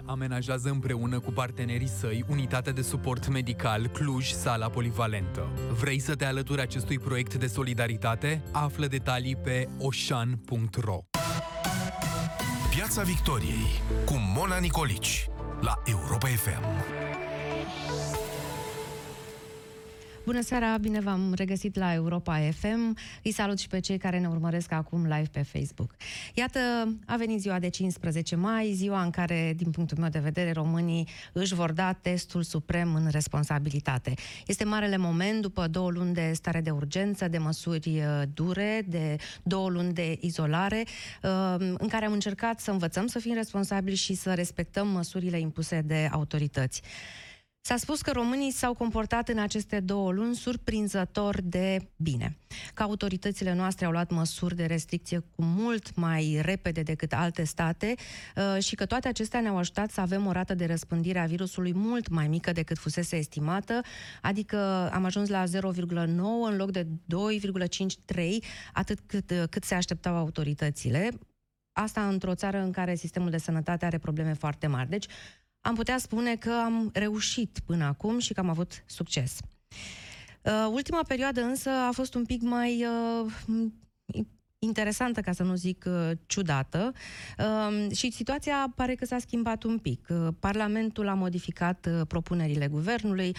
European amenajează împreună cu partenerii săi unitatea de suport medical Cluj Sala Polivalentă. Vrei să te alături acestui proiect de solidaritate? Află detalii pe oșan.ro Piața Victoriei cu Mona Nicolici la Europa FM. Bună seara, bine v-am regăsit la Europa FM. Îi salut și pe cei care ne urmăresc acum live pe Facebook. Iată, a venit ziua de 15 mai, ziua în care, din punctul meu de vedere, românii își vor da testul suprem în responsabilitate. Este marele moment, după două luni de stare de urgență, de măsuri uh, dure, de două luni de izolare, uh, în care am încercat să învățăm să fim responsabili și să respectăm măsurile impuse de autorități. S-a spus că românii s-au comportat în aceste două luni surprinzător de bine, că autoritățile noastre au luat măsuri de restricție cu mult mai repede decât alte state uh, și că toate acestea ne-au ajutat să avem o rată de răspândire a virusului mult mai mică decât fusese estimată, adică am ajuns la 0,9 în loc de 2,53, atât cât, uh, cât se așteptau autoritățile. Asta într-o țară în care sistemul de sănătate are probleme foarte mari. Deci, am putea spune că am reușit până acum și că am avut succes. Uh, ultima perioadă însă a fost un pic mai uh, interesantă, ca să nu zic uh, ciudată, uh, și situația pare că s-a schimbat un pic. Uh, Parlamentul a modificat uh, propunerile guvernului,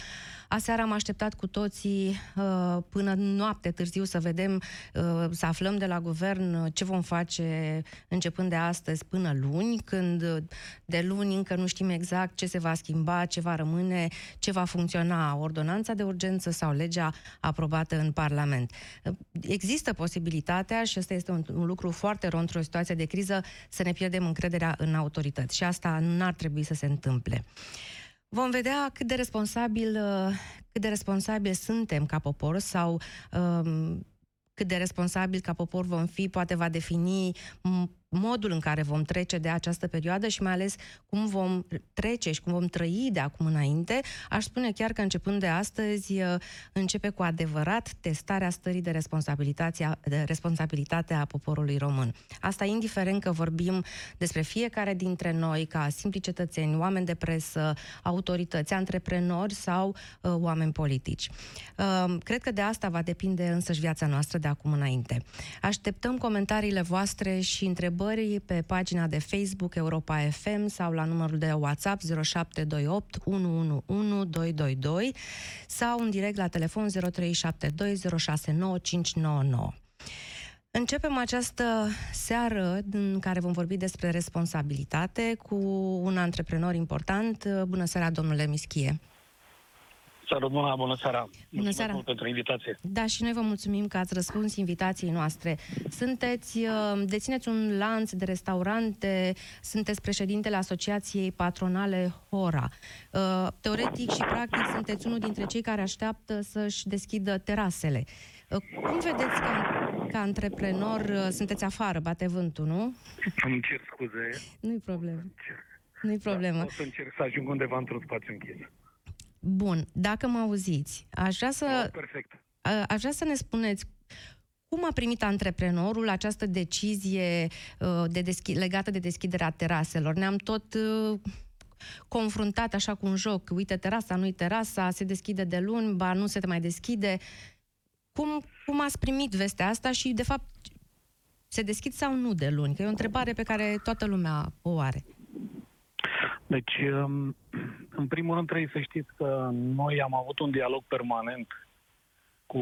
Aseară am așteptat cu toții uh, până noapte târziu să vedem, uh, să aflăm de la guvern ce vom face începând de astăzi până luni, când de luni încă nu știm exact ce se va schimba, ce va rămâne, ce va funcționa, ordonanța de urgență sau legea aprobată în Parlament. Există posibilitatea, și ăsta este un, un lucru foarte rău într-o situație de criză, să ne pierdem încrederea în autorități. Și asta n-ar trebui să se întâmple. Vom vedea cât de responsabil, uh, cât de responsabil suntem ca popor sau um, cât de responsabil ca popor vom fi, poate va defini modul în care vom trece de această perioadă și mai ales cum vom trece și cum vom trăi de acum înainte, aș spune chiar că începând de astăzi uh, începe cu adevărat testarea stării de responsabilitate, de responsabilitate a poporului român. Asta indiferent că vorbim despre fiecare dintre noi ca simpli cetățeni, oameni de presă, autorități, antreprenori sau uh, oameni politici. Uh, cred că de asta va depinde însăși viața noastră de acum înainte. Așteptăm comentariile voastre și întrebări întrebări pe pagina de Facebook Europa FM sau la numărul de WhatsApp 0728 111 222 sau în direct la telefon 0372 Începem această seară în care vom vorbi despre responsabilitate cu un antreprenor important. Bună seara, domnule Mischie! Salut, bună, bună seara! Bună Mulțumesc seara! mult pentru invitație! Da, și noi vă mulțumim că ați răspuns invitației noastre. Sunteți, uh, dețineți un lanț de restaurante, sunteți președintele Asociației Patronale Hora. Uh, teoretic și practic sunteți unul dintre cei care așteaptă să-și deschidă terasele. Uh, cum vedeți ca, ca antreprenor, sunteți afară, bate vântul, nu? Îmi cer scuze. Nu-i problemă. Nu-i problemă. Da, o să încerc să ajung undeva într-un spațiu închis. Bun, dacă mă auziți, aș vrea să... Oh, perfect. Aș vrea să ne spuneți cum a primit antreprenorul această decizie uh, de deschi- legată de deschiderea teraselor? Ne-am tot uh, confruntat așa cu un joc. Uite, terasa, nu-i terasa, se deschide de luni, ba nu se mai deschide. Cum, cum ați primit vestea asta și, de fapt, se deschid sau nu de luni? Că e o întrebare pe care toată lumea o are. Deci, um, în primul rând trebuie să știți că noi am avut un dialog permanent cu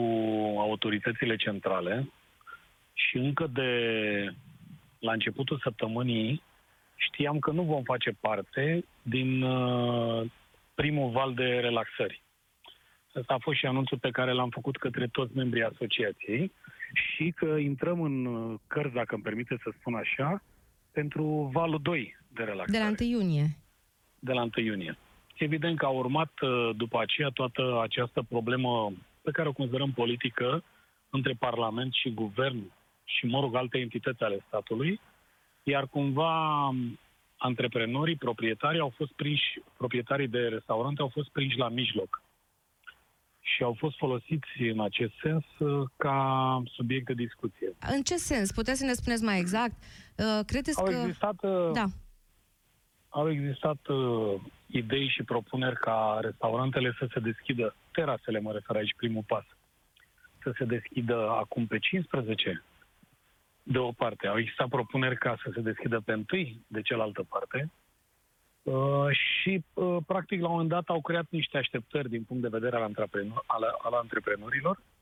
autoritățile centrale și încă de la începutul săptămânii știam că nu vom face parte din uh, primul val de relaxări. Asta a fost și anunțul pe care l-am făcut către toți membrii asociației și că intrăm în cărți, dacă îmi permite să spun așa, pentru valul 2 de relaxare. De la 1 iunie de la 1 iunie. Evident că a urmat uh, după aceea toată această problemă pe care o considerăm politică între Parlament și Guvern și, mă rog, alte entități ale statului, iar cumva um, antreprenorii, proprietarii au fost prinși, proprietarii de restaurante au fost prinși la mijloc și au fost folosiți în acest sens uh, ca subiect de discuție. În ce sens? Puteți să ne spuneți mai exact? Uh, credeți au că... Existat, da au existat uh, idei și propuneri ca restaurantele să se deschidă, terasele mă refer aici, primul pas, să se deschidă acum pe 15, de o parte. Au existat propuneri ca să se deschidă pe întâi, de cealaltă parte. Uh, și, uh, practic, la un moment dat au creat niște așteptări din punct de vedere al, antreprenor, al, al antreprenorilor Uh,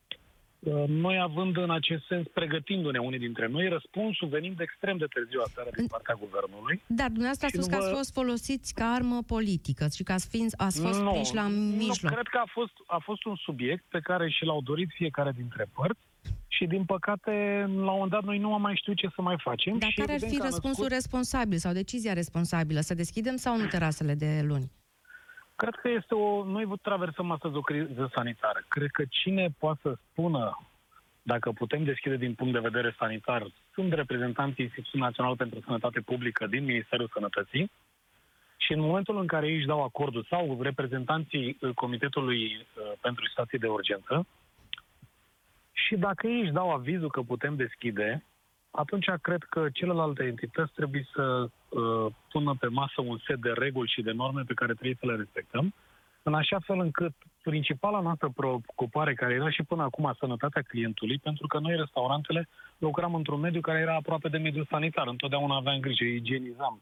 noi având în acest sens, pregătindu-ne unii dintre noi, răspunsul venind extrem de târziu aseară din partea guvernului. Dar dumneavoastră a spus că ați fost folosiți ca armă politică și că ați, fiind, ați fost no, prinși la mijloc. Nu, cred că a fost, a fost un subiect pe care și l-au dorit fiecare dintre părți și, din păcate, la un moment dat noi nu am mai știut ce să mai facem. Dar și care ar fi răspunsul născut... responsabil sau decizia responsabilă? Să deschidem sau nu terasele de luni? Cred că este o... Noi traversăm astăzi o criză sanitară. Cred că cine poate să spună dacă putem deschide din punct de vedere sanitar, sunt reprezentanții Institutului Național pentru Sănătate Publică din Ministerul Sănătății și în momentul în care ei își dau acordul sau reprezentanții uh, Comitetului uh, pentru Situații de Urgență și dacă ei își dau avizul că putem deschide, atunci cred că celelalte entități trebuie să uh, pună pe masă un set de reguli și de norme pe care trebuie să le respectăm, în așa fel încât principala noastră preocupare, care era și până acum sănătatea clientului, pentru că noi, restaurantele, lucram într-un mediu care era aproape de mediul sanitar, întotdeauna aveam grijă, igienizam.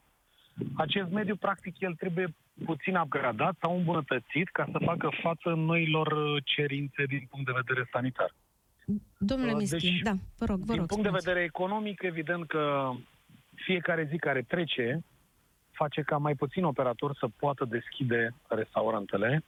Acest mediu, practic, el trebuie puțin upgradat sau îmbunătățit ca să facă față noilor cerințe din punct de vedere sanitar. Domnule uh, Mischi, deci, da, vă rog, vă din rog. punct spuneți. de vedere economic, evident că fiecare zi care trece face ca mai puțin operatori să poată deschide restaurantele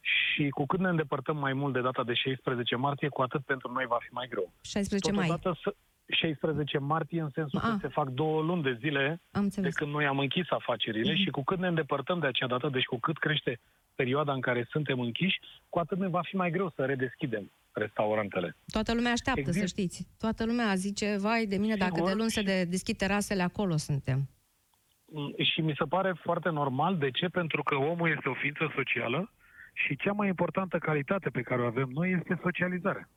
și cu cât ne îndepărtăm mai mult de data de 16 martie, cu atât pentru noi va fi mai greu. 16 mai. Să, 16 martie în sensul A. că se fac două luni de zile de când noi am închis afacerile mm-hmm. și cu cât ne îndepărtăm de acea dată, deci cu cât crește perioada în care suntem închiși, cu atât ne va fi mai greu să redeschidem restaurantele. Toată lumea așteaptă, Exist... să știți. Toată lumea zice, vai de mine, Sigur, dacă de luni se de deschid terasele, acolo suntem. Mm, și mi se pare foarte normal. De ce? Pentru că omul este o ființă socială și cea mai importantă calitate pe care o avem noi este socializarea.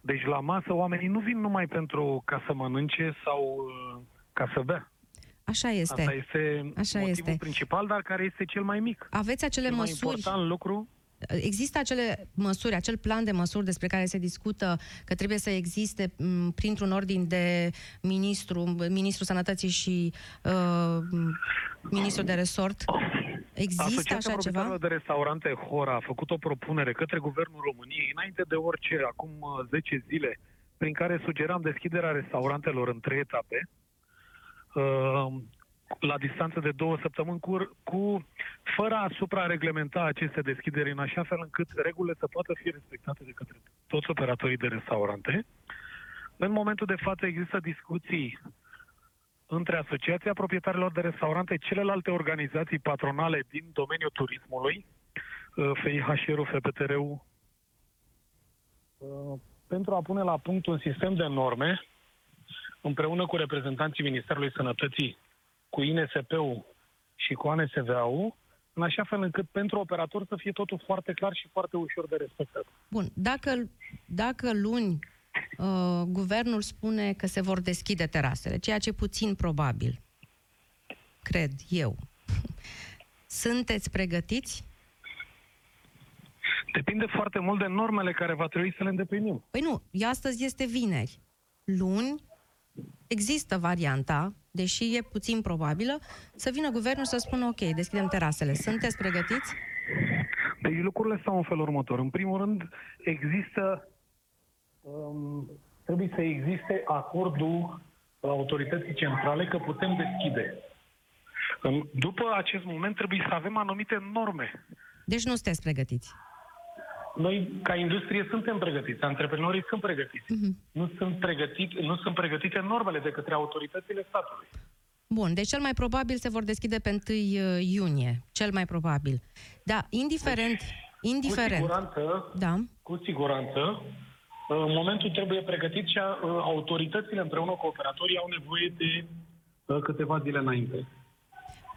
Deci la masă oamenii nu vin numai pentru ca să mănânce sau uh, ca să bea. Așa este. Asta este Așa motivul este. principal, dar care este cel mai mic. Aveți acele cel măsuri... Mai important lucru Există acele măsuri, acel plan de măsuri despre care se discută că trebuie să existe printr-un ordin de ministru, ministru sănătății și uh, ministru de resort? Există Asociația așa ceva? de restaurante Hora a făcut o propunere către Guvernul României înainte de orice, acum 10 uh, zile, prin care sugeram deschiderea restaurantelor în trei etape. Uh, la distanță de două săptămâni cu, cu fără a suprareglementa aceste deschideri în așa fel încât regulile să poată fi respectate de către toți operatorii de restaurante. În momentul de față există discuții între Asociația Proprietarilor de Restaurante, celelalte organizații patronale din domeniul turismului, uh, FIHR-ul, FPTR-ul, uh, pentru a pune la punct un sistem de norme împreună cu reprezentanții Ministerului Sănătății cu INSP-ul și cu ANSVA-ul, în așa fel încât pentru operator să fie totul foarte clar și foarte ușor de respectat. Bun, dacă, dacă luni uh, guvernul spune că se vor deschide terasele, ceea ce e puțin probabil, cred eu, sunteți pregătiți? Depinde foarte mult de normele care va trebui să le îndeplinim. Păi nu, astăzi este vineri. Luni există varianta deși e puțin probabilă, să vină guvernul să spună ok, deschidem terasele. Sunteți pregătiți? Deci lucrurile stau în felul următor. În primul rând, există, um, trebuie să existe acordul autorității centrale că putem deschide. După acest moment trebuie să avem anumite norme. Deci nu sunteți pregătiți? Noi, ca industrie, suntem pregătiți, antreprenorii sunt pregătiți. Uh-huh. Nu, sunt pregătiți nu sunt pregătite normele de către autoritățile statului. Bun, deci cel mai probabil se vor deschide pe 1 uh, iunie, cel mai probabil. Da, indiferent, deci, indiferent. Cu siguranță, da. cu siguranță, uh, în momentul trebuie pregătit și uh, autoritățile împreună cu operatorii au nevoie de câteva zile înainte.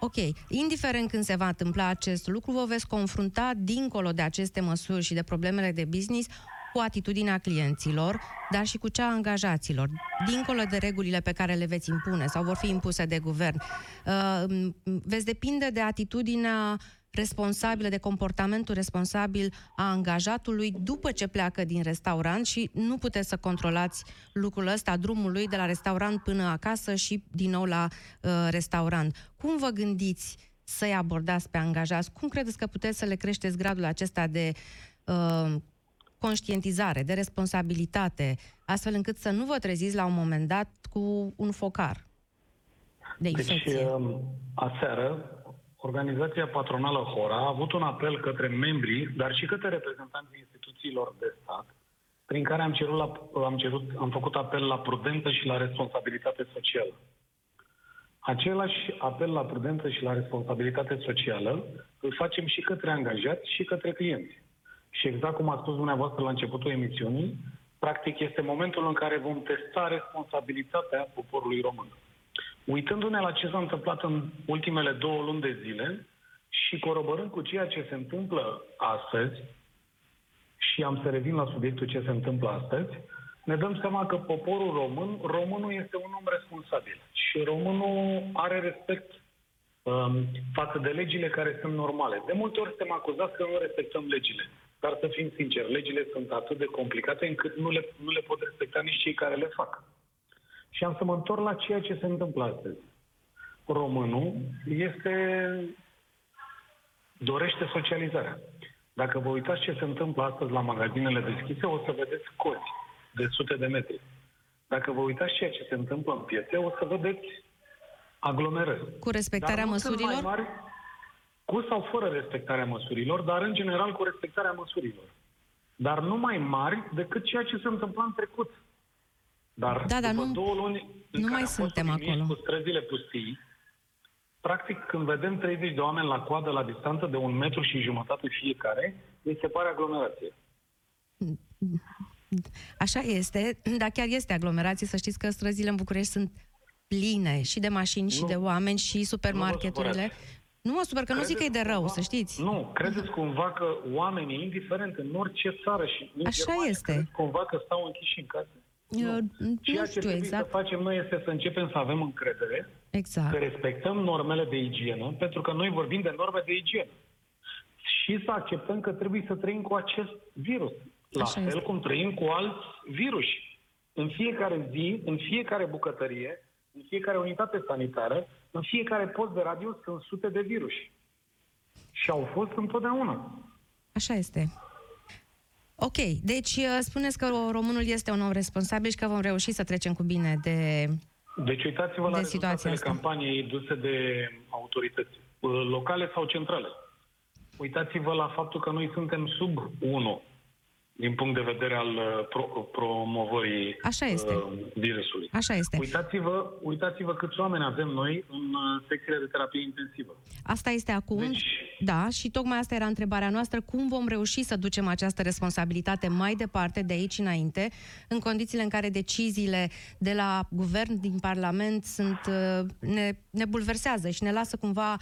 Ok, indiferent când se va întâmpla acest lucru, vă veți confrunta, dincolo de aceste măsuri și de problemele de business, cu atitudinea clienților, dar și cu cea a angajaților, dincolo de regulile pe care le veți impune sau vor fi impuse de guvern. Uh, veți depinde de atitudinea responsabilă, de comportamentul responsabil a angajatului după ce pleacă din restaurant și nu puteți să controlați lucrul ăsta, drumul lui de la restaurant până acasă și din nou la uh, restaurant. Cum vă gândiți să-i abordați pe angajați? Cum credeți că puteți să le creșteți gradul acesta de uh, conștientizare, de responsabilitate, astfel încât să nu vă treziți la un moment dat cu un focar de deci, infecție? Deci, aseară, Organizația patronală Hora a avut un apel către membrii, dar și către reprezentanții instituțiilor de stat, prin care am, cerut la, am, cerut, am făcut apel la prudență și la responsabilitate socială. Același apel la prudență și la responsabilitate socială îl facem și către angajați și către clienți. Și exact cum a spus dumneavoastră la începutul emisiunii, practic este momentul în care vom testa responsabilitatea poporului român. Uitându-ne la ce s-a întâmplat în ultimele două luni de zile și coroborând cu ceea ce se întâmplă astăzi, și am să revin la subiectul ce se întâmplă astăzi, ne dăm seama că poporul român, românul este un om responsabil și românul are respect um, față de legile care sunt normale. De multe ori suntem acuzați că nu respectăm legile. Dar să fim sinceri, legile sunt atât de complicate încât nu le, nu le pot respecta nici cei care le fac. Și am să mă întorc la ceea ce se întâmplă astăzi. Românul este dorește socializarea. Dacă vă uitați ce se întâmplă astăzi la magazinele deschise, o să vedeți cozi de sute de metri. Dacă vă uitați ceea ce se întâmplă în piețe, o să vedeți aglomerări. Cu respectarea măsurilor? Mari, cu sau fără respectarea măsurilor, dar în general cu respectarea măsurilor. Dar nu mai mari decât ceea ce se întâmpla în trecut. Dar da, dar nu, două luni în nu care mai suntem acolo. cu străzile pustii, practic când vedem 30 de oameni la coadă la distanță de un metru și jumătate fiecare, mi se pare aglomerație. Așa este, dar chiar este aglomerație. Să știți că străzile în București sunt pline și de mașini nu, și de oameni și supermarketurile. Nu mă supăr, că credeți nu zic că e de rău, cumva, să știți. Nu, credeți cumva că oamenii, indiferent în orice țară și în Așa Germania, este. cumva că stau închiși în casă? Eu, nu. Ceea nu știu ce trebuie exact. să facem noi este să începem să avem încredere, exact. că respectăm normele de igienă, pentru că noi vorbim de norme de igienă. Și să acceptăm că trebuie să trăim cu acest virus. La Așa fel este. cum trăim cu alți virus. În fiecare zi, în fiecare bucătărie, în fiecare unitate sanitară, în fiecare post de radio sunt sute de virus. Și au fost întotdeauna. Așa este. Ok, deci uh, spuneți că românul este un om responsabil și că vom reuși să trecem cu bine de Deci uitați-vă de la rezultatele campaniei duse de autorități uh, locale sau centrale. Uitați-vă la faptul că noi suntem sub 1 din punct de vedere al uh, pro, promovării Așa este. Uh, virusului. Așa este. Uitați-vă, uitați-vă câți oameni avem noi în uh, secțiile de terapie intensivă. Asta este acum, deci... da, și tocmai asta era întrebarea noastră, cum vom reuși să ducem această responsabilitate mai departe, de aici înainte, în condițiile în care deciziile de la guvern, din Parlament, sunt, ne, ne bulversează și ne lasă cumva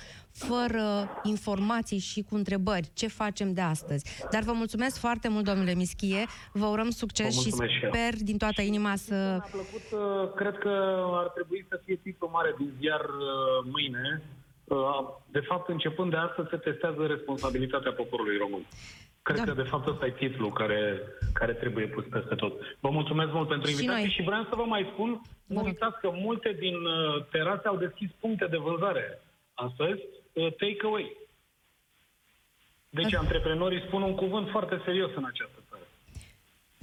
fără informații și cu întrebări. Ce facem de astăzi? Dar vă mulțumesc foarte mult, domnule Mischie, vă urăm succes și sper din toată inima să... Mi-a plăcut, uh, cred că ar trebui să fie titlu mare din ziar uh, mâine. Uh, de fapt, începând de astăzi, se testează responsabilitatea poporului român. Cred da. că, de fapt, ăsta e titlul care, care trebuie pus peste tot. Vă mulțumesc mult pentru invitație și, și vreau să vă mai spun, nu uitați că multe din terase au deschis puncte de vânzare astăzi, take away. Deci antreprenorii spun un cuvânt foarte serios în această țară.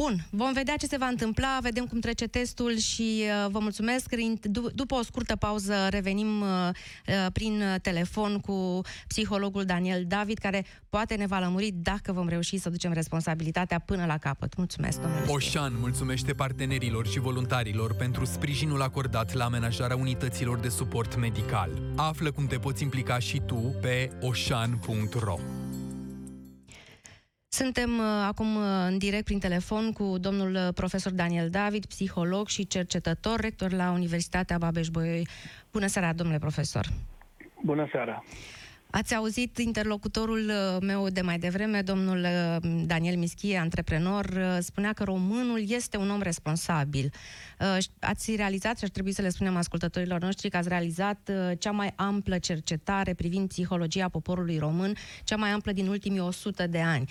Bun, vom vedea ce se va întâmpla, vedem cum trece testul și uh, vă mulțumesc. D- după o scurtă pauză revenim uh, uh, prin telefon cu psihologul Daniel David, care poate ne va lămuri dacă vom reuși să ducem responsabilitatea până la capăt. Mulțumesc, domnule. Oșan mulțumește partenerilor și voluntarilor pentru sprijinul acordat la amenajarea unităților de suport medical. Află cum te poți implica și tu pe oșan.ro. Suntem uh, acum uh, în direct prin telefon cu domnul uh, profesor Daniel David, psiholog și cercetător, rector la Universitatea Babeș-Bolyai. Bună seara, domnule profesor! Bună seara! Ați auzit interlocutorul uh, meu de mai devreme, domnul uh, Daniel Mischie, antreprenor, uh, spunea că românul este un om responsabil. Ați realizat, și ar trebui să le spunem ascultătorilor noștri, că ați realizat cea mai amplă cercetare privind psihologia poporului român, cea mai amplă din ultimii 100 de ani,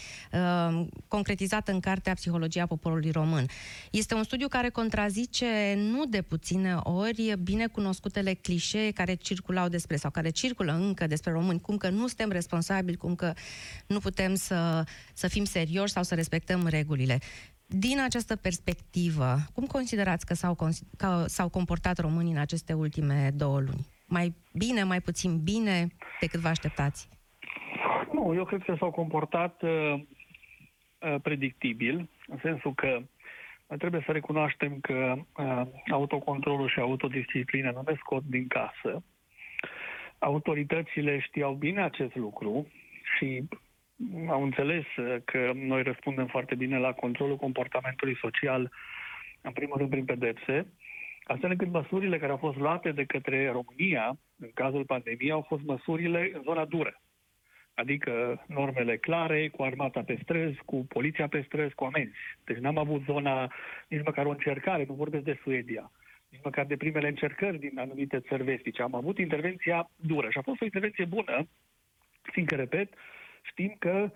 concretizată în cartea Psihologia poporului român. Este un studiu care contrazice nu de puține ori bine cunoscutele clișee care circulau despre, sau care circulă încă despre români, cum că nu suntem responsabili, cum că nu putem să, să fim serioși sau să respectăm regulile. Din această perspectivă, cum considerați că s-au, că s-au comportat românii în aceste ultime două luni? Mai bine, mai puțin bine decât vă așteptați? Nu, eu cred că s-au comportat uh, uh, predictibil, în sensul că trebuie să recunoaștem că uh, autocontrolul și autodisciplina nu ne scot din casă, Autoritățile știau bine acest lucru și au înțeles că noi răspundem foarte bine la controlul comportamentului social, în primul rând prin pedepse, astfel încât măsurile care au fost luate de către România, în cazul pandemiei, au fost măsurile în zona dură. Adică normele clare, cu armata pe străzi, cu poliția pe străzi, cu amenzi. Deci n-am avut zona, nici măcar o încercare, nu vorbesc de Suedia nici măcar de primele încercări din anumite țări vestice. Am avut intervenția dură și a fost o intervenție bună, fiindcă, repet, știm că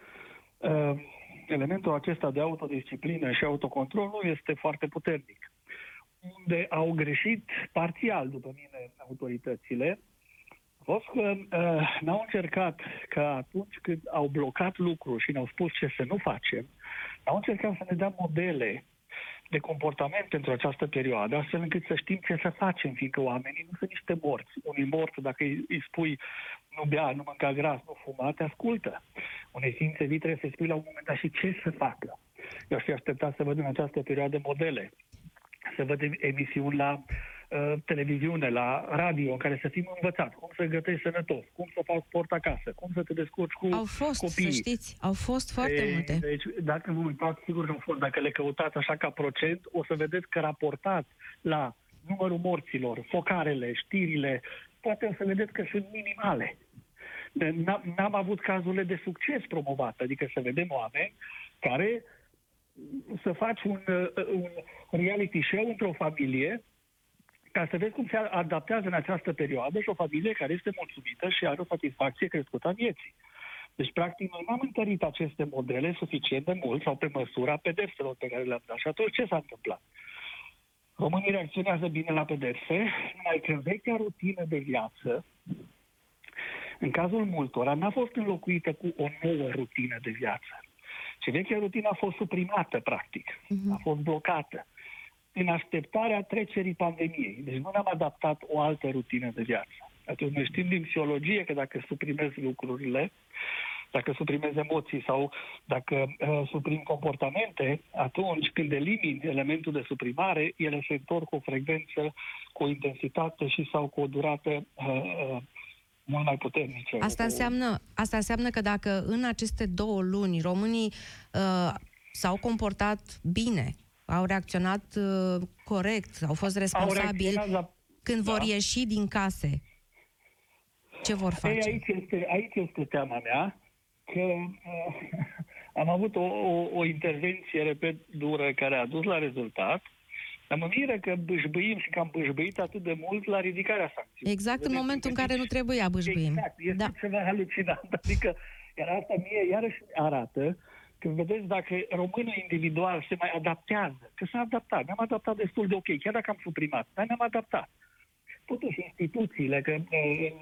uh, elementul acesta de autodisciplină și autocontrol nu este foarte puternic. Unde au greșit parțial, după mine, autoritățile, a fost că uh, n-au încercat ca atunci când au blocat lucruri și ne-au spus ce să nu facem, au încercat să ne dea modele de comportament pentru această perioadă, astfel încât să știm ce să facem, fiindcă oamenii nu sunt niște morți. Unui mort, dacă îi, îi spui nu bea, nu mânca gras, nu fuma, te ascultă. Unei ființe vii trebuie să spui la un moment dat și ce să facă. Eu aș fi așteptat să văd în această perioadă modele, să văd emisiuni la Uh, televiziune, la radio, în care să fim învățați cum să gătești sănătos, cum să faci sport acasă, cum să te descurci cu Au fost, copiii. să știți, au fost foarte e, multe. Deci, dacă vă uitați, sigur că au fost, dacă le căutați așa ca procent, o să vedeți că raportat la numărul morților, focarele, știrile, poate o să vedeți că sunt minimale. N-am avut cazurile de succes promovate, adică să vedem oameni care să faci un, uh, un reality show într-o familie ca să vezi cum se adaptează în această perioadă și o familie care este mulțumită și are o satisfacție crescută a vieții. Deci, practic, noi n-am întărit aceste modele suficient de mult sau pe măsura pedepselor pe care le-am dat. Și atunci ce s-a întâmplat? Românii reacționează bine la pedepse, numai că vechea rutină de viață, în cazul multora, n-a fost înlocuită cu o nouă rutină de viață. Și vechea rutină a fost suprimată, practic. Uh-huh. A fost blocată în așteptarea trecerii pandemiei. Deci nu ne-am adaptat o altă rutină de viață. Atunci noi știm din psihologie că dacă suprimezi lucrurile, dacă suprimezi emoții sau dacă uh, suprim comportamente, atunci când elimini elementul de suprimare, ele se întorc cu o frecvență, cu o intensitate și sau cu o durată uh, uh, mult mai puternice. Asta înseamnă, asta înseamnă că dacă în aceste două luni românii uh, s-au comportat bine, au reacționat uh, corect, au fost responsabili au la... când da. vor ieși din case. Ce vor face? Ei, aici, este, aici este teama mea, că uh, am avut o, o, o intervenție, repet, dură, care a dus la rezultat, dar mă miră că bâșbâim și că am bâșbâit atât de mult la ridicarea sancțiunii. Exact în momentul în care nu trebuia bâșbâim. Exact, este da. ceva halucinant. Adică, iar asta mie iarăși arată când vedeți dacă românul individual se mai adaptează, că s-a adaptat, ne-am adaptat destul de ok, chiar dacă am suprimat, dar ne-am adaptat. Totuși, instituțiile, că în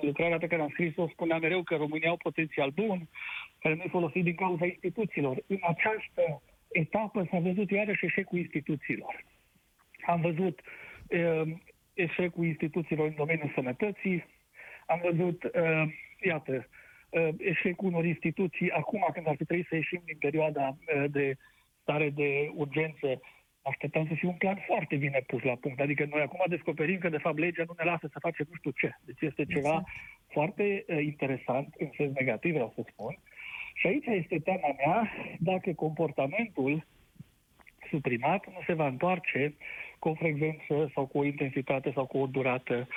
lucrarea pe care am scris-o spunea mereu că România au potențial bun, care nu e folosit din cauza instituțiilor. În această etapă s-a văzut iarăși eșecul instituțiilor. Am văzut uh, eșecul instituțiilor în domeniul sănătății, am văzut, uh, iată, uh, eșecul unor instituții acum când ar fi trebuit să ieșim din perioada uh, de stare de urgență așteptăm să fie un plan foarte bine pus la punct. Adică noi acum descoperim că, de fapt, legea nu ne lasă să facem nu știu ce. Deci este ceva exact. foarte uh, interesant, în sens negativ, vreau să spun. Și aici este teama mea dacă comportamentul suprimat nu se va întoarce cu o frecvență sau cu o intensitate sau cu o durată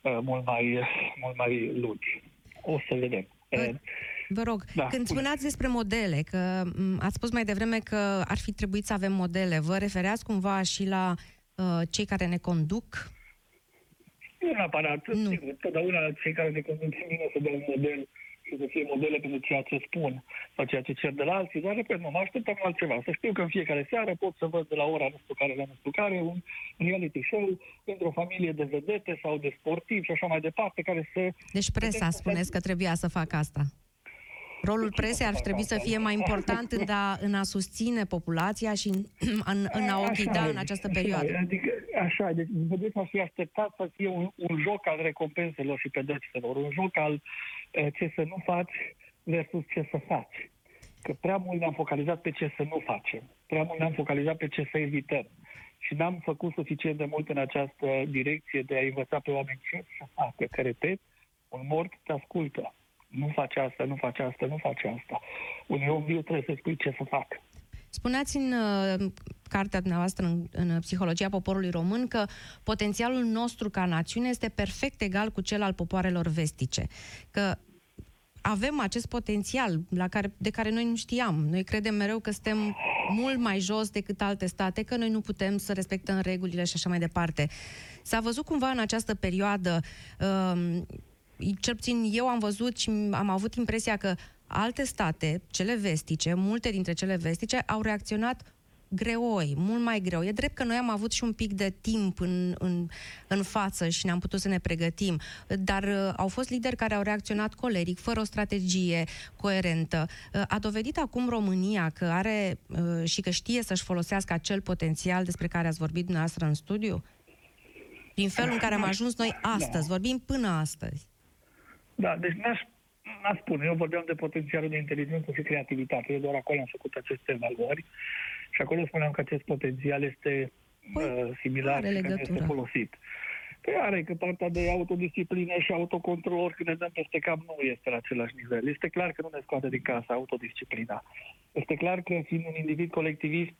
uh, mult, mai, mult mai lungi. O să vedem. Vă rog, da, când spuneați despre modele, că ați spus mai devreme că ar fi trebuit să avem modele, vă refereați cumva și la uh, cei care ne conduc? Nu neapărat, nu. sigur, totdeauna cei care ne conduc bine să dea un model și să fie modele pentru ceea ce spun sau ceea ce cer de la alții, dar repet, nu mă așteptam la altceva. Să știu că în fiecare seară pot să văd de la ora nu știu care la nu știu care un reality show într-o familie de vedete sau de sportivi și așa mai departe, care să... Deci presa spuneți că trebuia să facă asta. Rolul presei ar trebui să fie mai important în a, în a susține populația și în, în, în a o ghida în această perioadă. Adică, așa, deci vedeți, aș fi așteptat să fie un, un joc al recompenselor și pedepselor, un joc al eh, ce să nu faci versus ce să faci. Că prea mult ne-am focalizat pe ce să nu facem, prea mult ne-am focalizat pe ce să evităm. Și n-am făcut suficient de mult în această direcție de a învăța pe oameni ce să facă. Că, repet, un mort te ascultă nu face asta, nu face asta, nu face asta. Unui om viu trebuie să spui ce să fac. Spuneați în uh, cartea dumneavoastră, în, în Psihologia Poporului Român, că potențialul nostru ca națiune este perfect egal cu cel al popoarelor vestice. Că avem acest potențial la care, de care noi nu știam. Noi credem mereu că suntem mult mai jos decât alte state, că noi nu putem să respectăm regulile și așa mai departe. S-a văzut cumva în această perioadă uh, cel puțin eu am văzut și am avut impresia că alte state, cele vestice, multe dintre cele vestice, au reacționat greoi, mult mai greu. E drept că noi am avut și un pic de timp în, în, în față și ne-am putut să ne pregătim, dar uh, au fost lideri care au reacționat coleric, fără o strategie coerentă. Uh, a dovedit acum România că are uh, și că știe să-și folosească acel potențial despre care ați vorbit dumneavoastră în studiu? Din felul în care am ajuns noi astăzi, da. vorbim până astăzi. Da, deci n-aș, n-aș spune. Eu vorbeam de potențialul de inteligență și creativitate. Eu doar acolo am făcut aceste valori și acolo spuneam că acest potențial este păi, uh, similar și că este folosit. Păi are că partea de autodisciplină și autocontrol, când ne dăm peste cap, nu este la același nivel. Este clar că nu ne scoate din casă autodisciplina. Este clar că, fiind un individ colectivist,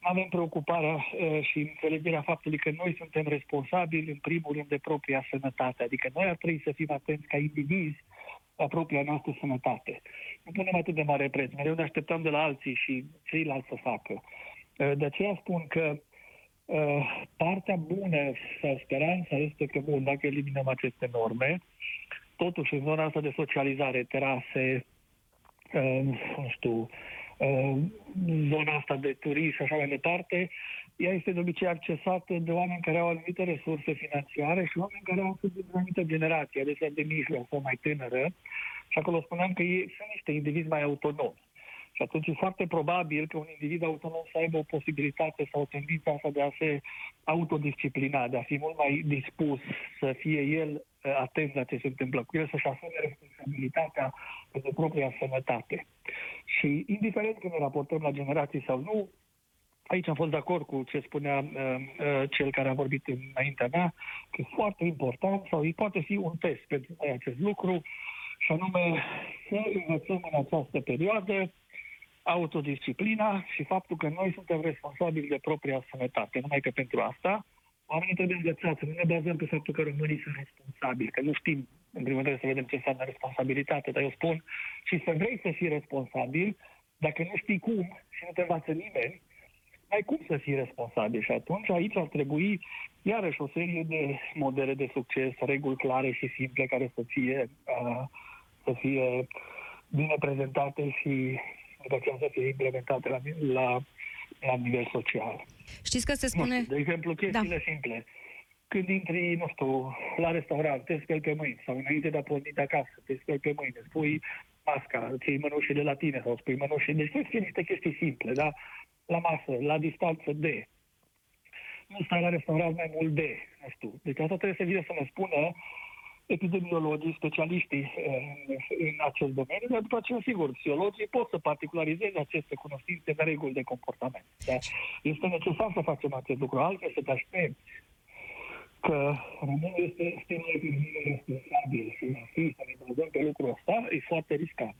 avem preocuparea uh, și înțelegerea faptului că noi suntem responsabili, în primul rând, de propria sănătate. Adică noi ar trebui să fim atenți ca indivizi la propria noastră sănătate. Nu punem atât de mare preț. Mereu ne așteptăm de la alții și ceilalți să facă. Uh, de aceea spun că uh, partea bună sau speranța este că, bun, dacă eliminăm aceste norme, totuși în zona asta de socializare, terase, nu știu, Uh, zona asta de turism și așa mai departe, ea este de obicei accesată de oameni care au anumite resurse financiare și oameni care au fost de anumită generație, adesea de mijloc sau mai tânără. Și acolo spuneam că ei sunt niște indivizi mai autonomi. Și atunci e foarte probabil că un individ autonom să aibă o posibilitate sau o tendință asta de a se autodisciplina, de a fi mult mai dispus să fie el uh, atent la ce se întâmplă cu el, să-și asume responsabilitatea pentru propria sănătate. Și indiferent că ne raportăm la generații sau nu, aici am fost de acord cu ce spunea uh, uh, cel care a vorbit înaintea mea, că e foarte important sau îi poate fi un test pentru noi acest lucru, și anume să învățăm în această perioadă autodisciplina și faptul că noi suntem responsabili de propria sănătate. Numai că pentru asta oamenii trebuie învățați, nu ne bazăm pe faptul că românii sunt responsabili, că nu știm, în primul rând, să vedem ce înseamnă responsabilitate, dar eu spun și să vrei să fii responsabil, dacă nu știi cum și nu te învață nimeni, ai cum să fii responsabil. Și atunci aici ar trebui iarăși o serie de modele de succes, reguli clare și simple care să fie, uh, să fie bine prezentate și după aceea să fie implementate la, la, la nivel social. Știți că se spune... Nu, de exemplu, chestiile da. simple. Când intri, nu știu, la restaurant, te speli pe mâini sau înainte de a porni de acasă, te speli pe mâini, spui masca, ții mănușii de la tine sau spui mănușii. Deci sunt niște chestii simple, da? La masă, la distanță de. Nu stai la restaurant mai mult de, nu știu. Deci asta trebuie să vină să ne spună epidemiologii, specialiștii în, în acest domeniu, dar după aceea, sigur, psihologii pot să particularizeze aceste cunoștințe de reguli de comportament. Dar este necesar să facem acest lucru, altfel să te aștepți că românul este stimul epidemiei responsabil și a fi să ne bazăm pe lucrul ăsta e foarte riscant.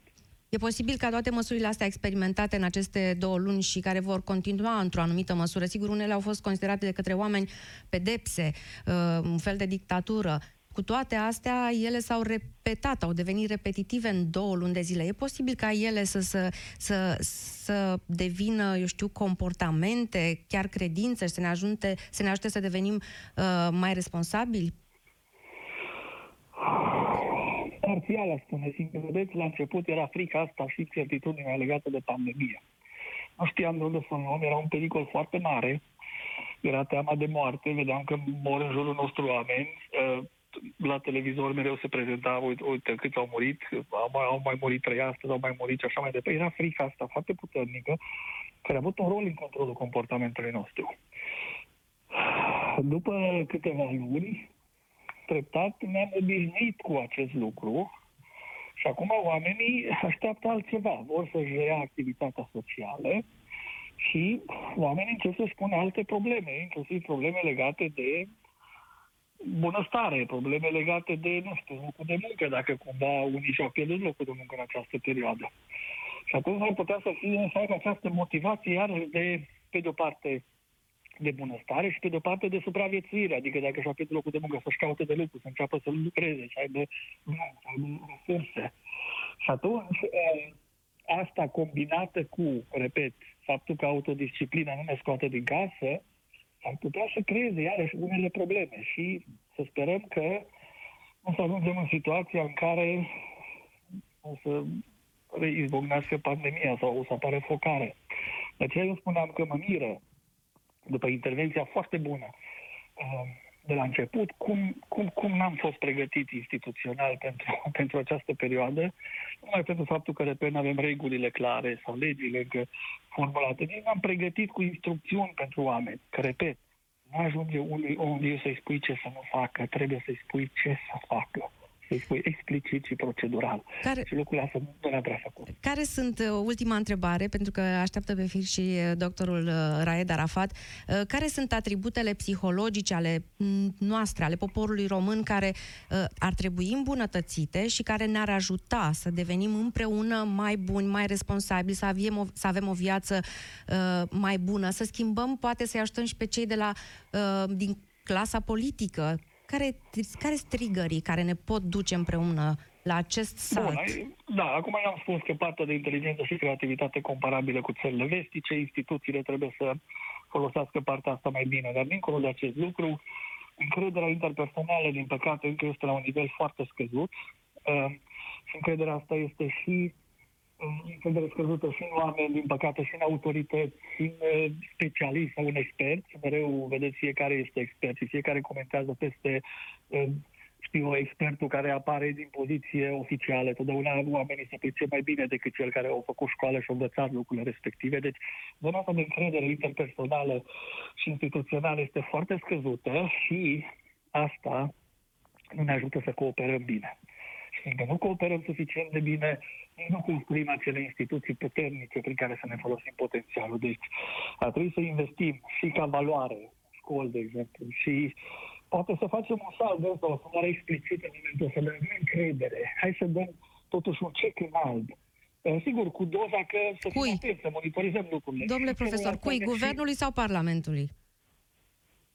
E posibil ca toate măsurile astea experimentate în aceste două luni și care vor continua într-o anumită măsură, sigur, unele au fost considerate de către oameni pedepse, uh, un fel de dictatură, cu cu toate astea, ele s-au repetat, au devenit repetitive în două luni de zile. E posibil ca ele să, să, să, să devină, eu știu, comportamente, chiar credințe, să ne, ajunte, să ne ajute să devenim uh, mai responsabili? Parțial, aș spune. Sincer, vedeți, la început era frica asta și certitudinea legată de pandemie. Nu știam de unde să luăm, era un pericol foarte mare era teama de moarte, vedeam că mor în jurul nostru oameni, uh, la televizor mereu se prezenta, uite, uite câți au murit, au mai, au mai murit trei astăzi, au mai murit și așa mai departe. Era frica asta foarte puternică, care a avut un rol în controlul comportamentului nostru. După câteva luni, treptat ne-am obișnuit cu acest lucru și acum oamenii așteaptă altceva. Vor să-și reia activitatea socială, și oamenii încep să spună alte probleme, inclusiv probleme legate de bunăstare, probleme legate de, nu știu, locul de muncă, dacă cumva unii și-au pierdut locul de muncă în această perioadă. Și atunci ar putea să fie să aibă această motivație iarăși de, pe de-o parte, de bunăstare și pe de-o parte de supraviețuire, adică dacă și-au pierdut locul de muncă, să-și caute de lucru, să înceapă să lucreze, să aibă, să aibă resurse. Și atunci, asta combinată cu, repet, faptul că autodisciplina nu ne scoate din casă, ar putea să creeze iarăși unele probleme și să sperăm că o să ajungem în situația în care o să izbucnească pandemia sau o să apară focare. De aceea eu spuneam că mă miră, după intervenția foarte bună uh, de la început, cum, cum, cum n-am fost pregătit instituțional pentru, pentru această perioadă, numai pentru faptul că, repet, avem regulile clare sau legile încă formulate. Deci am pregătit cu instrucțiuni pentru oameni, că, repet, nu ajunge unui om să-i spui ce să nu facă, trebuie să-i spui ce să facă să spui explicit și procedural. Care, și lucrurile astea nu le-am prea făcut. Care sunt, uh, ultima întrebare, pentru că așteaptă pe fir și uh, doctorul uh, Raed Arafat, care sunt atributele psihologice ale mm, noastre, ale poporului român, care ar trebui îmbunătățite și care ne-ar ajuta să devenim împreună mai buni, mai responsabili, să avem o, să avem o viață mai bună, să schimbăm, poate să-i ajutăm și pe cei de la din clasa politică, care, care strigării care ne pot duce împreună la acest salt? Bun, da, acum am spus că partea de inteligență și creativitate comparabilă cu țările vestice, instituțiile trebuie să folosească partea asta mai bine. Dar dincolo de acest lucru, încrederea interpersonală, din păcate, încă este la un nivel foarte scăzut. Uh, și încrederea asta este și încredere scăzută și în oameni, din păcate, și în autorități, și în uh, specialiști sau în experți. Mereu vedeți fiecare este expert și fiecare comentează peste uh, știu, expertul care apare din poziție oficială. Totdeauna oamenii se pricep mai bine decât cel care au făcut școală și au învățat lucrurile respective. Deci, zona asta de încredere interpersonală și instituțională este foarte scăzută și asta nu ne ajută să cooperăm bine. Și fiindcă nu cooperăm suficient de bine, nu construim acele instituții puternice prin care să ne folosim potențialul. Deci ar trebui să investim și ca valoare, școli, de exemplu, și poate să facem un salt de ăsta, o sumare explicită în momentul să dăm încredere. Hai să dăm totuși un cec în alb. Eh, sigur, cu doza că să cui? fim atenți, să monitorizăm lucrurile. Domnule profesor, cui? Guvernului sau Parlamentului?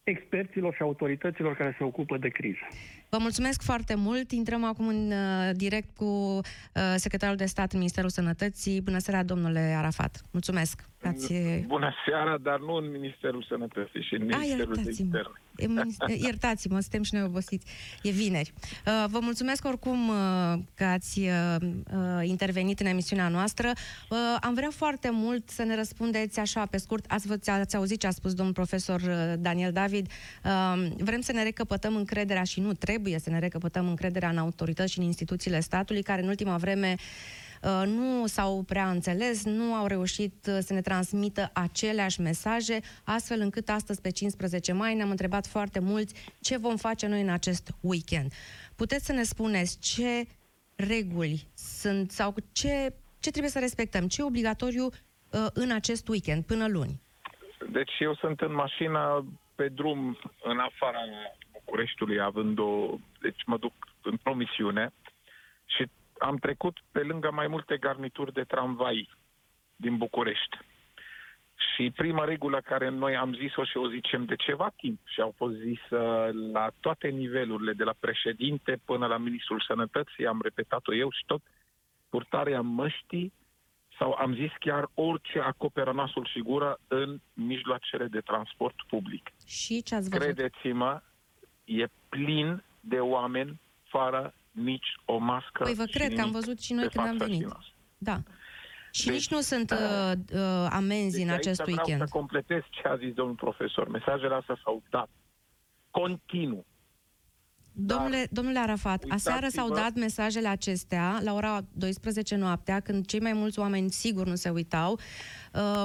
Experților și autorităților care se ocupă de criză. Vă mulțumesc foarte mult. Intrăm acum în uh, direct cu uh, secretarul de stat în Ministerul Sănătății. Bună seara, domnule Arafat. Mulțumesc. Ați... Bună seara, dar nu în Ministerul Sănătății și în Ministerul de Interne. Iertați-mă, suntem și noi obosiți. E vineri. Uh, vă mulțumesc oricum uh, că ați uh, intervenit în emisiunea noastră. Am vrea foarte mult să ne răspundeți așa pe scurt. Ați, ați auzit ce a spus domnul profesor Daniel David. Vrem să ne recăpătăm încrederea și nu trebuie să ne recăpătăm încrederea în autorități și în instituțiile statului, care în ultima vreme Uh, nu s-au prea înțeles, nu au reușit uh, să ne transmită aceleași mesaje, astfel încât astăzi, pe 15 mai, ne-am întrebat foarte mulți ce vom face noi în acest weekend. Puteți să ne spuneți ce reguli sunt sau ce, ce trebuie să respectăm, ce e obligatoriu uh, în acest weekend, până luni? Deci eu sunt în mașină pe drum în afara Bucureștiului, având o... Deci mă duc într-o misiune și am trecut pe lângă mai multe garnituri de tramvai din București. Și prima regulă care noi am zis-o și o zicem de ceva timp și au fost zisă la toate nivelurile, de la președinte până la ministrul sănătății, am repetat-o eu și tot, purtarea măștii sau am zis chiar orice acoperă nasul și gură în mijloacele de transport public. Și ce ați văzut? Credeți-mă, e plin de oameni fără nici o mască. Păi vă și cred că am nimic văzut și noi pe când am față și venit. nas. Da. Și Deci, nici nu sunt uh, uh, amenzi în Deci acest aici weekend. Vreau să completez ce a zis domnul profesor. Mesajele astea s-au dat continuu. Domnule, domnule Arafat, uitați-vă- aseară s-au dat mesajele acestea la ora 12 noaptea, când cei mai mulți oameni sigur nu se uitau.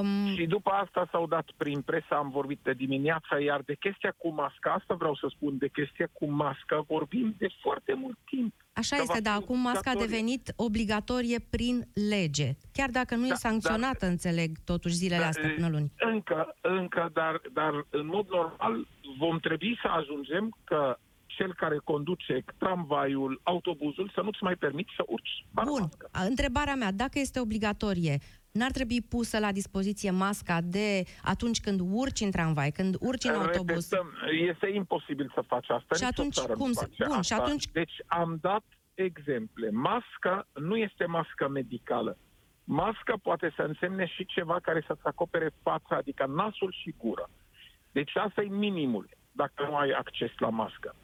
Um, Și după asta s-au dat prin presă, am vorbit de dimineața, iar de chestia cu masca, asta vreau să spun, de chestia cu masca vorbim de foarte mult timp. Așa Că este, va dar fi acum masca a obligatorie. devenit obligatorie prin lege. Chiar dacă nu e Da, sancționată, înțeleg, totuși zilele Da, astea e, până luni. Încă, încă, dar, dar în mod normal vom trebui să ajungem că cel care conduce tramvaiul, autobuzul, să nu-ți mai permiți să urci fără Bun, mască. A, întrebarea mea, dacă este obligatorie, n-ar trebui pusă la dispoziție masca de atunci când urci în tramvai, când urci în autobuz? Repetăm, este imposibil să faci asta. Și nicio atunci țară cum nu se- face bun, și asta. atunci- Deci am dat exemple. Masca nu este mască medicală. Masca poate să însemne și ceva care să-ți acopere fața, adică nasul și gura. Deci asta e minimul, dacă nu ai acces la mască.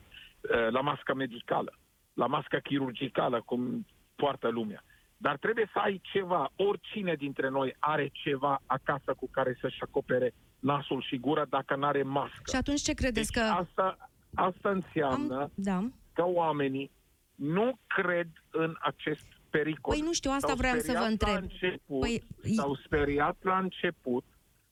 Eh, La mască medicală, la mască chirurgicală, cum poartă lumea. Dar trebuie să ai ceva, oricine dintre noi are ceva acasă cu care să-și acopere nasul și gura dacă nu are mască. Și atunci ce credeți Deci că... asta, asta înseamnă Am, da. că oamenii nu cred în acest pericol. Păi nu știu, asta S-au vroiam să vă speriat întreb. La început, Păi, s-au speriat la început,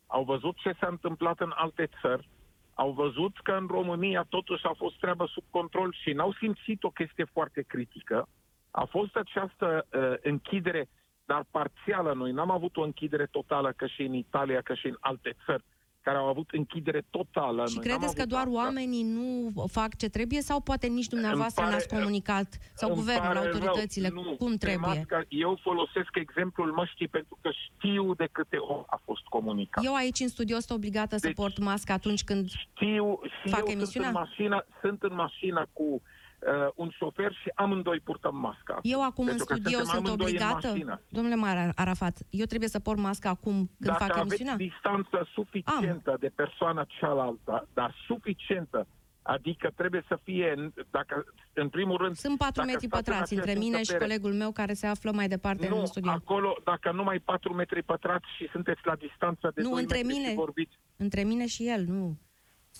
au văzut ce s-a întâmplat în alte țări, au văzut că în România totuși a fost treabă sub control și n-au simțit o chestie foarte critică. A fost această uh, închidere, dar parțială. Noi n-am avut o închidere totală ca și în Italia, ca și în alte țări care au avut închidere totală. și Noi n-am credeți că avut doar asta. oamenii nu fac ce trebuie sau poate nici dumneavoastră Îmi pare- n-ați comunicat sau Îmi guvernul, pare autoritățile, rău. Nu, cum pe trebuie? Masca, eu folosesc exemplul măștii pentru că știu de câte ori a fost comunicat. Eu aici în studio sunt obligată să Deci- port mască atunci când... Știu și Fac eu emisiunea? sunt în mașină, sunt în mașină cu uh, un șofer și amândoi purtăm masca. Eu acum Pentru în că studio suntem sunt amândoi în obligată? mașină. Domnule Mara Arafat, eu trebuie să port mască acum când Dacă fac aveți emisiunea? distanță suficientă de persoana cealaltă, dar suficientă, adică trebuie să fie, dacă, în primul rând... Sunt 4 dacă metri stați în pătrați între aceeași mine și încăpere- colegul meu care se află mai departe nu, în studio. acolo, dacă nu mai 4 metri pătrați și sunteți la distanță de Nu, 2 între metri mine. și vorbiți, Între mine și el, nu.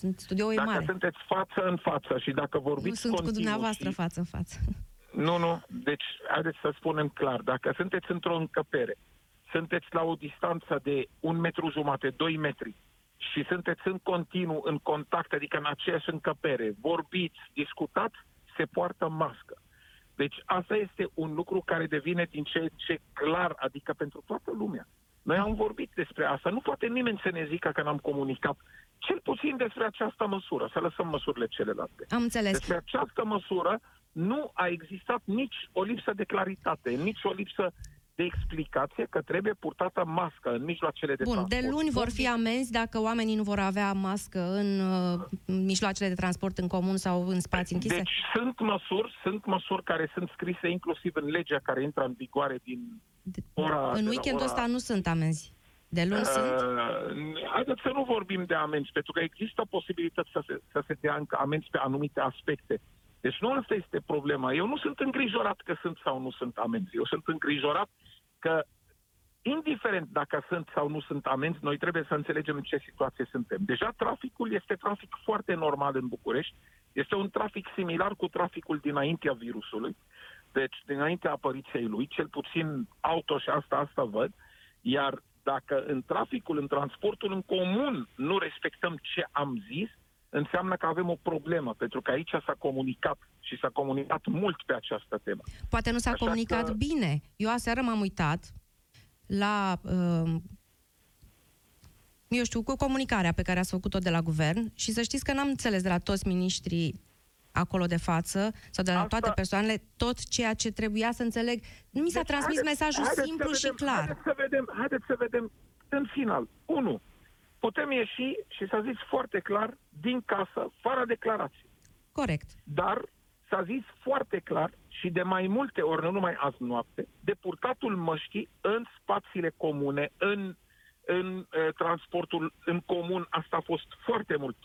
Sunt studioul e dacă mare. sunteți față în față și dacă vorbiți Nu sunt cu continuu dumneavoastră și... față în față. Nu, nu, deci haideți să spunem clar, dacă sunteți într-o încăpere, sunteți la o distanță de un metru jumate, 2 metri și sunteți în continuu în contact, adică în aceeași încăpere, vorbiți, discutați, se poartă mască. Deci asta este un lucru care devine din ce în ce clar, adică pentru toată lumea. Noi am vorbit despre asta. Nu poate nimeni să ne zică că n-am comunicat. Cel puțin despre această măsură, să lăsăm măsurile celelalte. Am înțeles. Despre această măsură nu a existat nici o lipsă de claritate, nici o lipsă de explicație că trebuie purtată mască în mijloacele de Bun, transport. de luni vor fi amenzi dacă oamenii nu vor avea mască în uh, mijloacele de transport în comun sau în spații închise? Deci sunt măsuri, sunt măsuri care sunt scrise inclusiv în legea care intră în vigoare din De- ora... de în la weekendul ora- ăsta nu sunt amenzi. De luni Uh, sunt? haideți să nu vorbim de amenzi, pentru că există posibilități să se, să se dea încă amenzi pe anumite aspecte. Deci nu asta este problema. Eu nu sunt îngrijorat că sunt sau nu sunt amenzi. Eu sunt îngrijorat că, indiferent dacă sunt sau nu sunt amenzi, noi trebuie să înțelegem în ce situație suntem. Deja traficul este trafic foarte normal în București. Este un trafic similar cu traficul dinaintea virusului. Deci, dinaintea apariției lui, cel puțin auto și asta, asta văd. Iar dacă în traficul, în transportul în comun nu respectăm ce am zis, înseamnă că avem o problemă, pentru că aici s-a comunicat și s-a comunicat mult pe această temă. Poate nu s-a Așa comunicat că- bine. Eu aseară m-am uitat la, uh, eu știu, cu comunicarea pe care ați făcut-o de la guvern și să știți că n-am înțeles de la toți miniștrii acolo de față sau de la Asta- toate persoanele tot ceea ce trebuia să înțeleg. Nu mi s-a Deci, transmis haideți- mesajul haideți simplu să și vedem, clar. Haideți să vedem, haideți să vedem în final. Unu, putem ieși și s-a zis foarte clar din casă, fără declarație. Corect. Dar s-a zis foarte clar și de mai multe ori, nu numai azi noapte, de purtatul măștii în spațiile comune, în, în uh, transportul în comun. Asta a fost foarte mult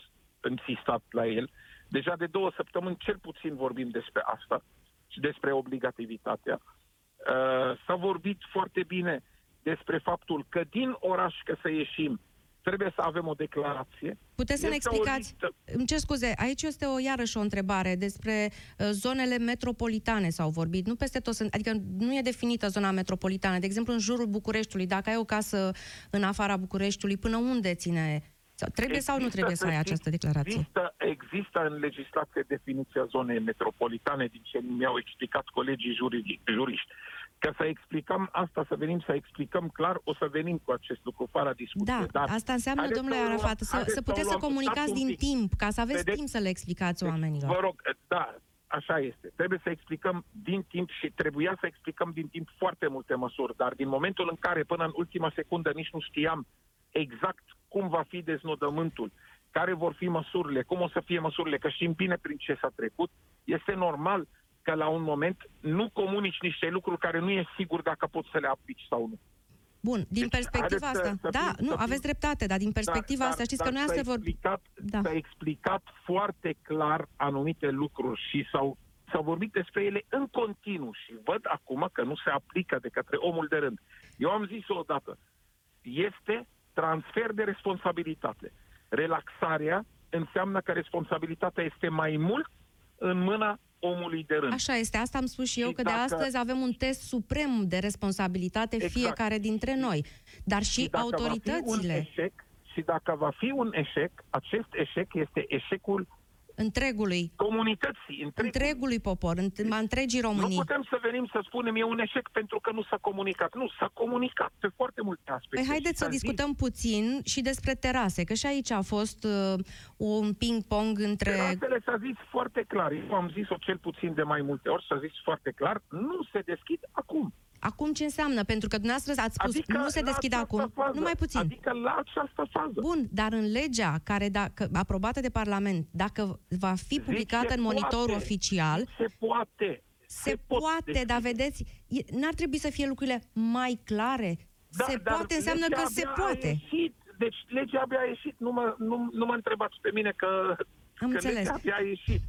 insistat la el. Deja de două săptămâni cel puțin vorbim despre asta și despre obligativitatea. Uh, s-a vorbit foarte bine despre faptul că din oraș că să ieșim, trebuie să avem o declarație. Puteți să ne explicați? Listă... Îmi cer scuze, aici este o iarăși o întrebare despre uh, zonele metropolitane s-au vorbit. Nu peste tot, adică nu e definită zona metropolitană. De exemplu, în jurul Bucureștiului, dacă ai o casă în afara Bucureștiului, până unde ține sau trebuie există, sau nu trebuie să ai această declarație? Există, există în legislație definiția zonei metropolitane, din ce mi-au explicat colegii juriști. Ca să explicăm asta, să venim să explicăm clar, o să venim cu acest lucru, fără discuție. Da, Dar asta înseamnă, domnule să Arafat, să, să puteți să, să comunicați din timp, ca să aveți Vedeți? timp să le explicați deci, oamenilor. Vă rog, da, așa este. Trebuie să explicăm din timp și trebuia să explicăm din timp foarte multe măsuri, dar din momentul în care până în ultima secundă nici nu știam exact cum va fi deznodământul, care vor fi măsurile, cum o să fie măsurile, că știm bine prin ce s-a trecut, este normal că la un moment nu comunici niște lucruri care nu e sigur dacă poți să le aplici sau nu. Bun, din deci, perspectiva asta, să, da, să nu, fim, aveți dreptate, dar din perspectiva da, asta, știți dar, că noi asta vor... Explicat, da. S-a explicat foarte clar anumite lucruri și s-au, s-au vorbit despre ele în continuu și văd acum că nu se aplică de către omul de rând. Eu am zis-o odată, este transfer de responsabilitate. Relaxarea înseamnă că responsabilitatea este mai mult în mâna omului de rând. Așa este, asta am spus și eu, și că dacă... de astăzi avem un test suprem de responsabilitate exact. fiecare dintre noi, dar și, și autoritățile. eșec, și dacă va fi un eșec, acest eșec este eșecul întregului, comunității, întregului, întregului popor, întregii Românii. Nu putem să venim să spunem e un eșec pentru că nu s-a comunicat. Nu, s-a comunicat pe foarte multe aspecte. Păi haideți să discutăm zis... puțin și despre terase, că și aici a fost uh, un ping-pong între... Terasele s-a zis foarte clar, eu am zis-o cel puțin de mai multe ori, s-a zis foarte clar, nu se deschid acum. Acum ce înseamnă? Pentru că dumneavoastră ați spus, adică nu se deschide acum, fază, numai puțin. Adică la această fază. Bun, dar în legea care, dacă, aprobată de Parlament, dacă va fi publicată în monitorul poate, oficial... Se poate. Se, se poate, dar vedeți, n-ar trebui să fie lucrurile mai clare? Da, se poate înseamnă că se poate. Ieșit, deci legea abia a ieșit, nu mă, nu, nu mă întrebați pe mine că, Am că înțeles. legea abia a ieșit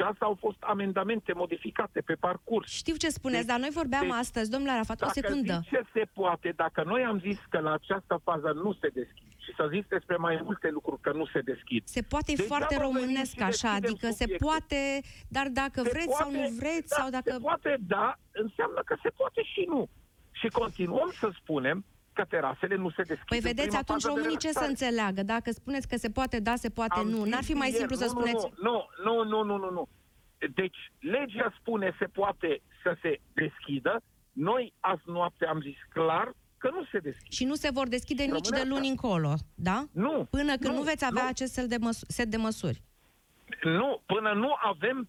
și asta au fost amendamente modificate pe parcurs. Știu ce spuneți, deci, dar noi vorbeam deci, astăzi, domnule Arafat, o secundă. ce se poate, dacă noi am zis că la această fază nu se deschid și să zis despre mai multe lucruri că nu se deschid. Se poate deci, foarte românesc așa, adică subiectul. se poate, dar dacă se vreți poate, sau nu vreți, da, sau dacă... Se poate, da, înseamnă că se poate și nu. Și continuăm să spunem că terasele nu se deschid. Păi vedeți, atunci românii ce să înțeleagă? Dacă spuneți că se poate da, se poate Am nu. N-ar fi mai simplu ieri, să nu, spuneți... Nu, nu, nu, nu, nu, nu. Deci, legea spune se poate să se deschidă. Noi azi noapte am zis clar că nu se deschide. Și nu se vor deschide Rămâne nici de luni încolo, da? Nu. Până când nu, nu veți avea nu. acest set de, măs- set de măsuri. Nu, până nu avem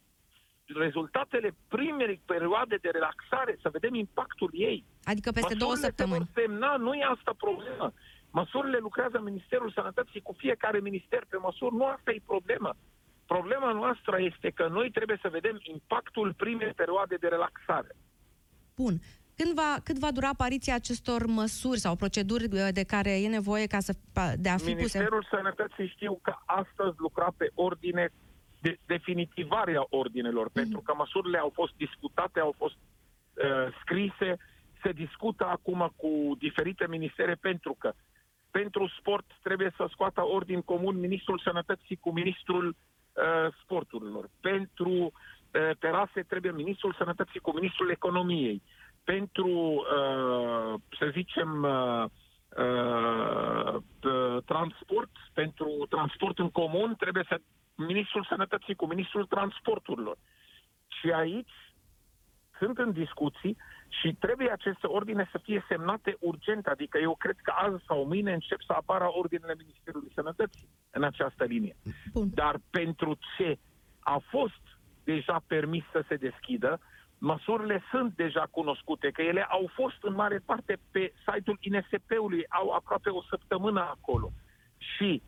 rezultatele primei perioade de relaxare, să vedem impactul ei. Adică peste Măsurile două săptămâni. Se vor semna, nu e asta problema. Măsurile lucrează Ministerul Sănătății cu fiecare minister pe măsuri, nu asta e problema. Problema noastră este că noi trebuie să vedem impactul primei perioade de relaxare. Bun. Când va, cât va dura apariția acestor măsuri sau proceduri uh, de care e nevoie ca să, de a fi Ministerul puse? Sănătății știu că astăzi lucra pe ordine de definitivarea ordinelor, mm. pentru că măsurile au fost discutate, au fost uh, scrise, se discută acum cu diferite ministere pentru că pentru sport trebuie să scoată ordin comun Ministrul Sănătății cu Ministrul uh, Sporturilor. Pentru uh, terase trebuie Ministrul Sănătății cu Ministrul Economiei. Pentru, uh, să zicem, uh, uh, transport, pentru transport în comun trebuie să Ministrul Sănătății cu Ministrul Transporturilor. Și aici sunt în discuții și trebuie aceste ordine să fie semnate urgent, adică eu cred că azi sau mâine încep să apară ordinele Ministerului Sănătății în această linie. Bun. Dar pentru ce a fost deja permis să se deschidă, măsurile sunt deja cunoscute, că ele au fost în mare parte pe site-ul INSP-ului, au aproape o săptămână acolo. și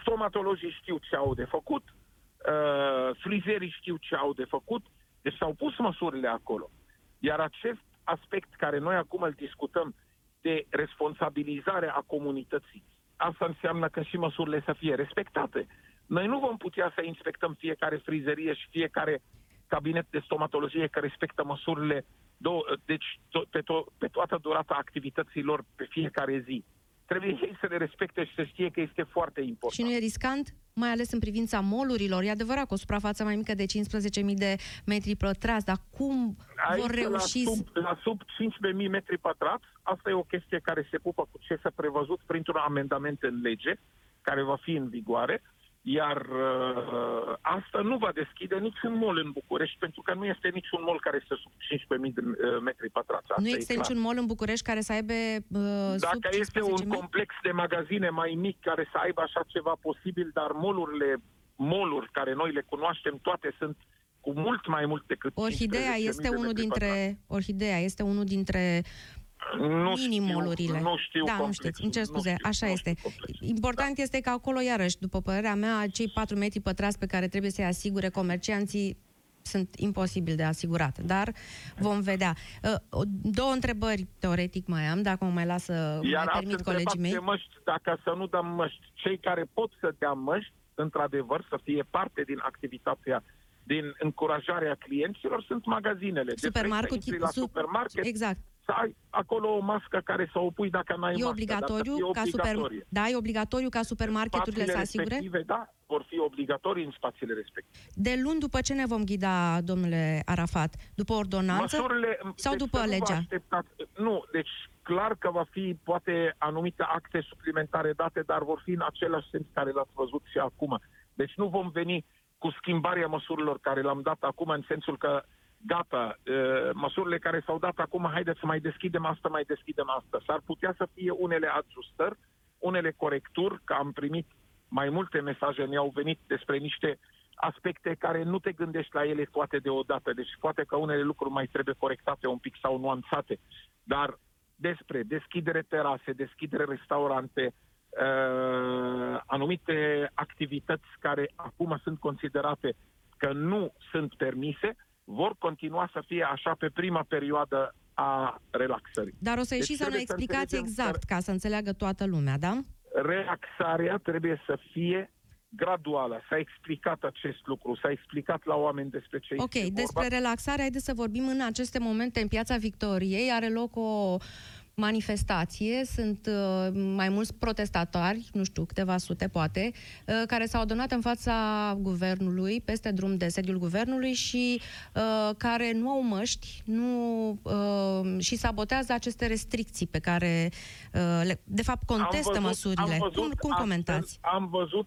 stomatologii știu ce au de făcut, uh, frizerii știu ce au de făcut, deci s-au pus măsurile acolo. Iar acest aspect care noi acum îl discutăm de responsabilizare a comunității, asta înseamnă că și măsurile să fie respectate. Noi nu vom putea să inspectăm fiecare frizerie și fiecare cabinet de stomatologie care respectă măsurile, do- deci to- pe, to- pe toată durata activităților pe fiecare zi trebuie ei să le respecte și să știe că este foarte important. Și nu e riscant, mai ales în privința molurilor? E adevărat că o suprafață mai mică de 15.000 de metri pătrați, dar cum Aici, vor reuși... La sub, la sub 15.000 metri pătrați, asta e o chestie care se pupă cu ce s-a prevăzut printr-un amendament în lege, care va fi în vigoare, iar uh, asta nu va deschide niciun mol în București, pentru că nu este niciun mol care este sub 15.000 de uh, metri pătrați. Asta nu există niciun mol în București care să aibă uh, Dacă sub este un complex de magazine mai mic care să aibă așa ceva posibil, dar molurile, moluri care noi le cunoaștem, toate sunt cu mult mai mult decât Orhidea este unul dintre Orhidea este unul dintre nu minimolurile. Știu, nu știu da, nu știți, îmi cer scuze, știu, așa este. Important da. este că acolo, iarăși, după părerea mea, cei 4 metri pătrați pe care trebuie să-i asigure comercianții sunt imposibil de asigurat, dar vom vedea. Uh, două întrebări, teoretic, mai am, dacă mă mai lasă, Iar mai permit colegii mei. măști, dacă să nu dăm măști, cei care pot să dea măști, într-adevăr, să fie parte din activitatea din încurajarea clienților sunt magazinele. Supermarket, deci, la supermarket, exact să ai acolo o mască care să o pui dacă n-ai e mască. Obligatoriu ca super, da, e obligatoriu ca supermarketurile să asigure? Da, vor fi obligatorii în spațiile respective. De luni după ce ne vom ghida, domnule Arafat? După ordonanță Măsurile, sau deci după legea? Nu, nu, deci clar că va fi poate anumite acte suplimentare date, dar vor fi în același sens care l-ați văzut și acum. Deci nu vom veni cu schimbarea măsurilor care le-am dat acum, în sensul că gata, măsurile care s-au dat acum, haideți să mai deschidem asta, mai deschidem asta. S-ar putea să fie unele ajustări, unele corecturi, că am primit mai multe mesaje, ne-au venit despre niște aspecte care nu te gândești la ele toate deodată. Deci poate că unele lucruri mai trebuie corectate un pic sau nuanțate. Dar despre deschidere terase, deschidere restaurante, uh, anumite activități care acum sunt considerate că nu sunt permise, vor continua să fie așa pe prima perioadă a relaxării. Dar o să ieșiți deci să ne explicați exact, ca să înțeleagă toată lumea, da? Relaxarea trebuie să fie graduală. S-a explicat acest lucru, s-a explicat la oameni despre ce Ok, este despre vorba. relaxare, haideți să vorbim în aceste momente în Piața Victoriei. Are loc o manifestație, sunt uh, mai mulți protestatori, nu știu, câteva sute poate, uh, care s-au adunat în fața guvernului, peste drum de sediul guvernului și uh, care nu au măști nu, uh, și sabotează aceste restricții pe care, uh, le, de fapt, contestă am văzut, măsurile. Am văzut, cum, cum comentați? Am văzut,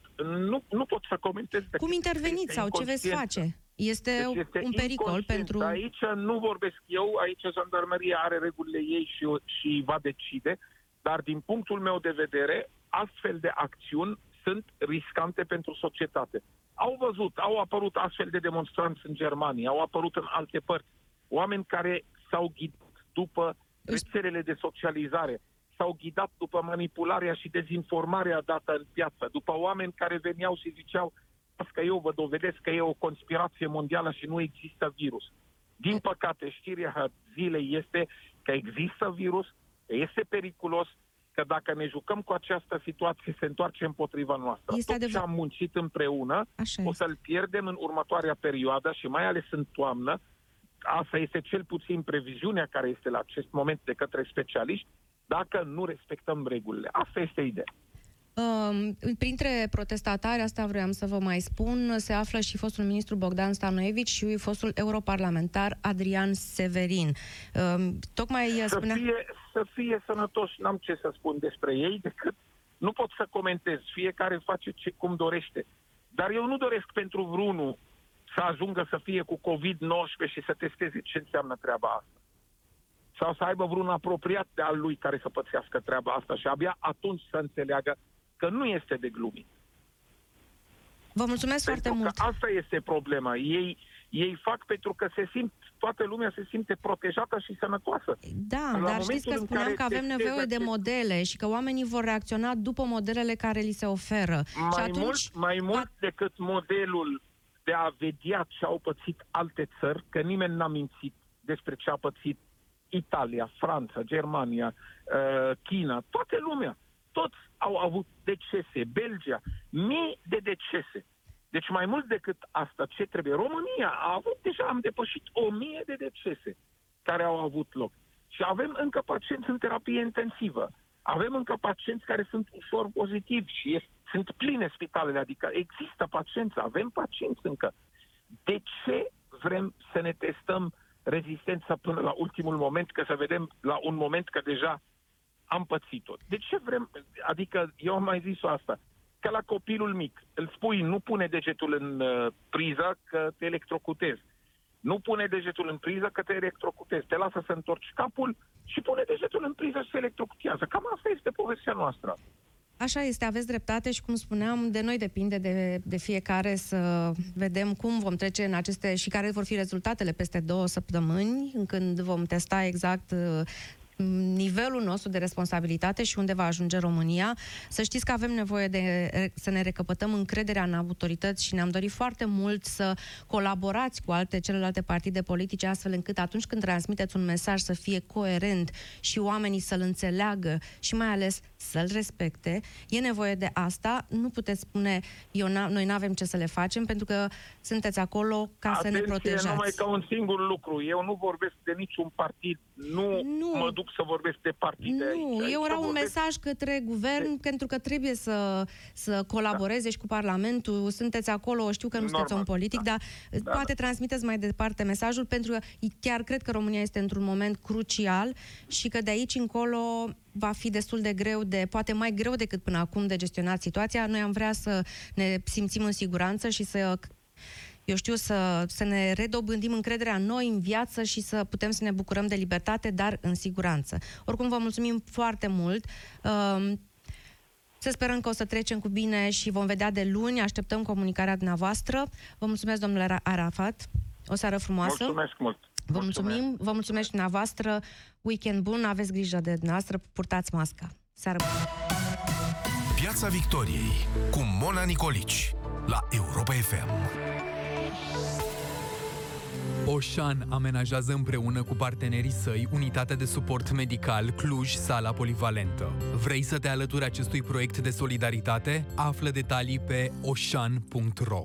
nu, nu pot să comentez. Cum interveniți sau ce veți face? Este, deci este un pericol pentru... Aici nu vorbesc eu, aici jandarmeria are regulile ei și, și va decide, dar din punctul meu de vedere, astfel de acțiuni sunt riscante pentru societate. Au văzut, au apărut astfel de demonstranți în Germania, au apărut în alte părți. Oameni care s-au ghidat după rețelele de socializare, s-au ghidat după manipularea și dezinformarea dată în piață, după oameni care veneau și ziceau că eu vă dovedesc că e o conspirație mondială și nu există virus. Din păcate, știrea zilei este că există virus, că este periculos, că dacă ne jucăm cu această situație, se întoarce împotriva noastră. Este Tot ce am muncit împreună, Așa o să-l pierdem în următoarea perioadă și mai ales în toamnă. Asta este cel puțin previziunea care este la acest moment de către specialiști, dacă nu respectăm regulile. Asta este ideea. Printre protestatari, asta vreau să vă mai spun, se află și fostul ministru Bogdan Stanoevici și fostul europarlamentar Adrian Severin. Tocmai să spunea... Fie, să fie sănătoși, n-am ce să spun despre ei, decât nu pot să comentez. Fiecare face ce, cum dorește. Dar eu nu doresc pentru vreunul să ajungă să fie cu COVID-19 și să testeze ce înseamnă treaba asta. Sau să aibă vreun apropiat de al lui care să pățească treaba asta și abia atunci să înțeleagă că nu este de glumit. Vă mulțumesc pentru foarte că mult. asta este problema. Ei, ei fac pentru că se simt toată lumea se simte protejată și sănătoasă. Da, La dar știți momentul că în spuneam care că avem testezi nevoie de acest- modele și că oamenii vor reacționa după modelele care li se oferă. și Mai atunci, mult, mai mult decât modelul de a vedea ce au pățit alte țări, că nimeni n-a mințit despre ce a pățit Italia, Franța, Germania, uh, China, toată lumea. Toți au avut decese, Belgia, mii de decese. Deci mai mult decât asta, ce trebuie? România a avut deja, am depășit o mie de decese care au avut loc. Și avem încă pacienți în terapie intensivă. Avem încă pacienți care sunt ușor pozitivi și este, sunt pline spitalele, adică există pacienți, avem pacienți încă. De ce vrem să ne testăm rezistența până la ultimul moment, că să vedem la un moment că deja am pățit-o? De ce vrem, adică eu am mai zis-o asta, că la copilul mic îl spui nu pune degetul în uh, priză că te electrocutezi. Nu pune degetul în priză că te electrocutezi. Te lasă să întorci capul și pune degetul în priză și se electrocutează. Cam asta este povestea noastră. Așa este, aveți dreptate și cum spuneam, de noi depinde de, de fiecare să vedem cum vom trece în aceste și care vor fi rezultatele peste două săptămâni, când vom testa exact uh, nivelul nostru de responsabilitate și unde va ajunge România. Să știți că avem nevoie de să ne recăpătăm încrederea în autorități și ne-am dorit foarte mult să colaborați cu alte celelalte partide politice astfel încât atunci când transmiteți un mesaj să fie coerent și oamenii să-l înțeleagă și mai ales să-l respecte. E nevoie de asta. Nu puteți spune eu n- noi nu avem ce să le facem pentru că sunteți acolo ca să ne Atenție, protejați. numai ca un singur lucru. Eu nu vorbesc de niciun partid. Nu, Nu. mă duc să vorbesc de partide Nu, aici. Aici eu era un vorbesc- mesaj către guvern pentru că trebuie să, să colaboreze și cu Parlamentul. Sunteți acolo, știu că nu sunteți om Normal, politic, da. dar Da, poate transmiteți mai departe mesajul pentru că chiar cred că România este într-un moment crucial și că de aici încolo va fi destul de greu, de poate mai greu decât până acum de gestionat situația. Noi am vrea să ne simțim în siguranță și să eu știu, să, să ne redobândim încrederea în noi, în viață și să putem să ne bucurăm de libertate, dar în siguranță. Oricum, vă mulțumim foarte mult. Um, să sperăm că o să trecem cu bine și vom vedea de luni. Așteptăm comunicarea dumneavoastră. Vă mulțumesc, domnule Ra- Arafat. O seară frumoasă. Mulțumesc mult. Vă mulțumim, vă mulțumesc și dumneavoastră. Weekend bun, aveți grijă de dumneavoastră, purtați masca. Seară bună. Piața Victoriei cu Mona Nicolici la Europa FM. Oșan amenajează împreună cu partenerii săi unitatea de suport medical Cluj Sala Polivalentă. Vrei să te alături acestui proiect de solidaritate? Află detalii pe oșan.ro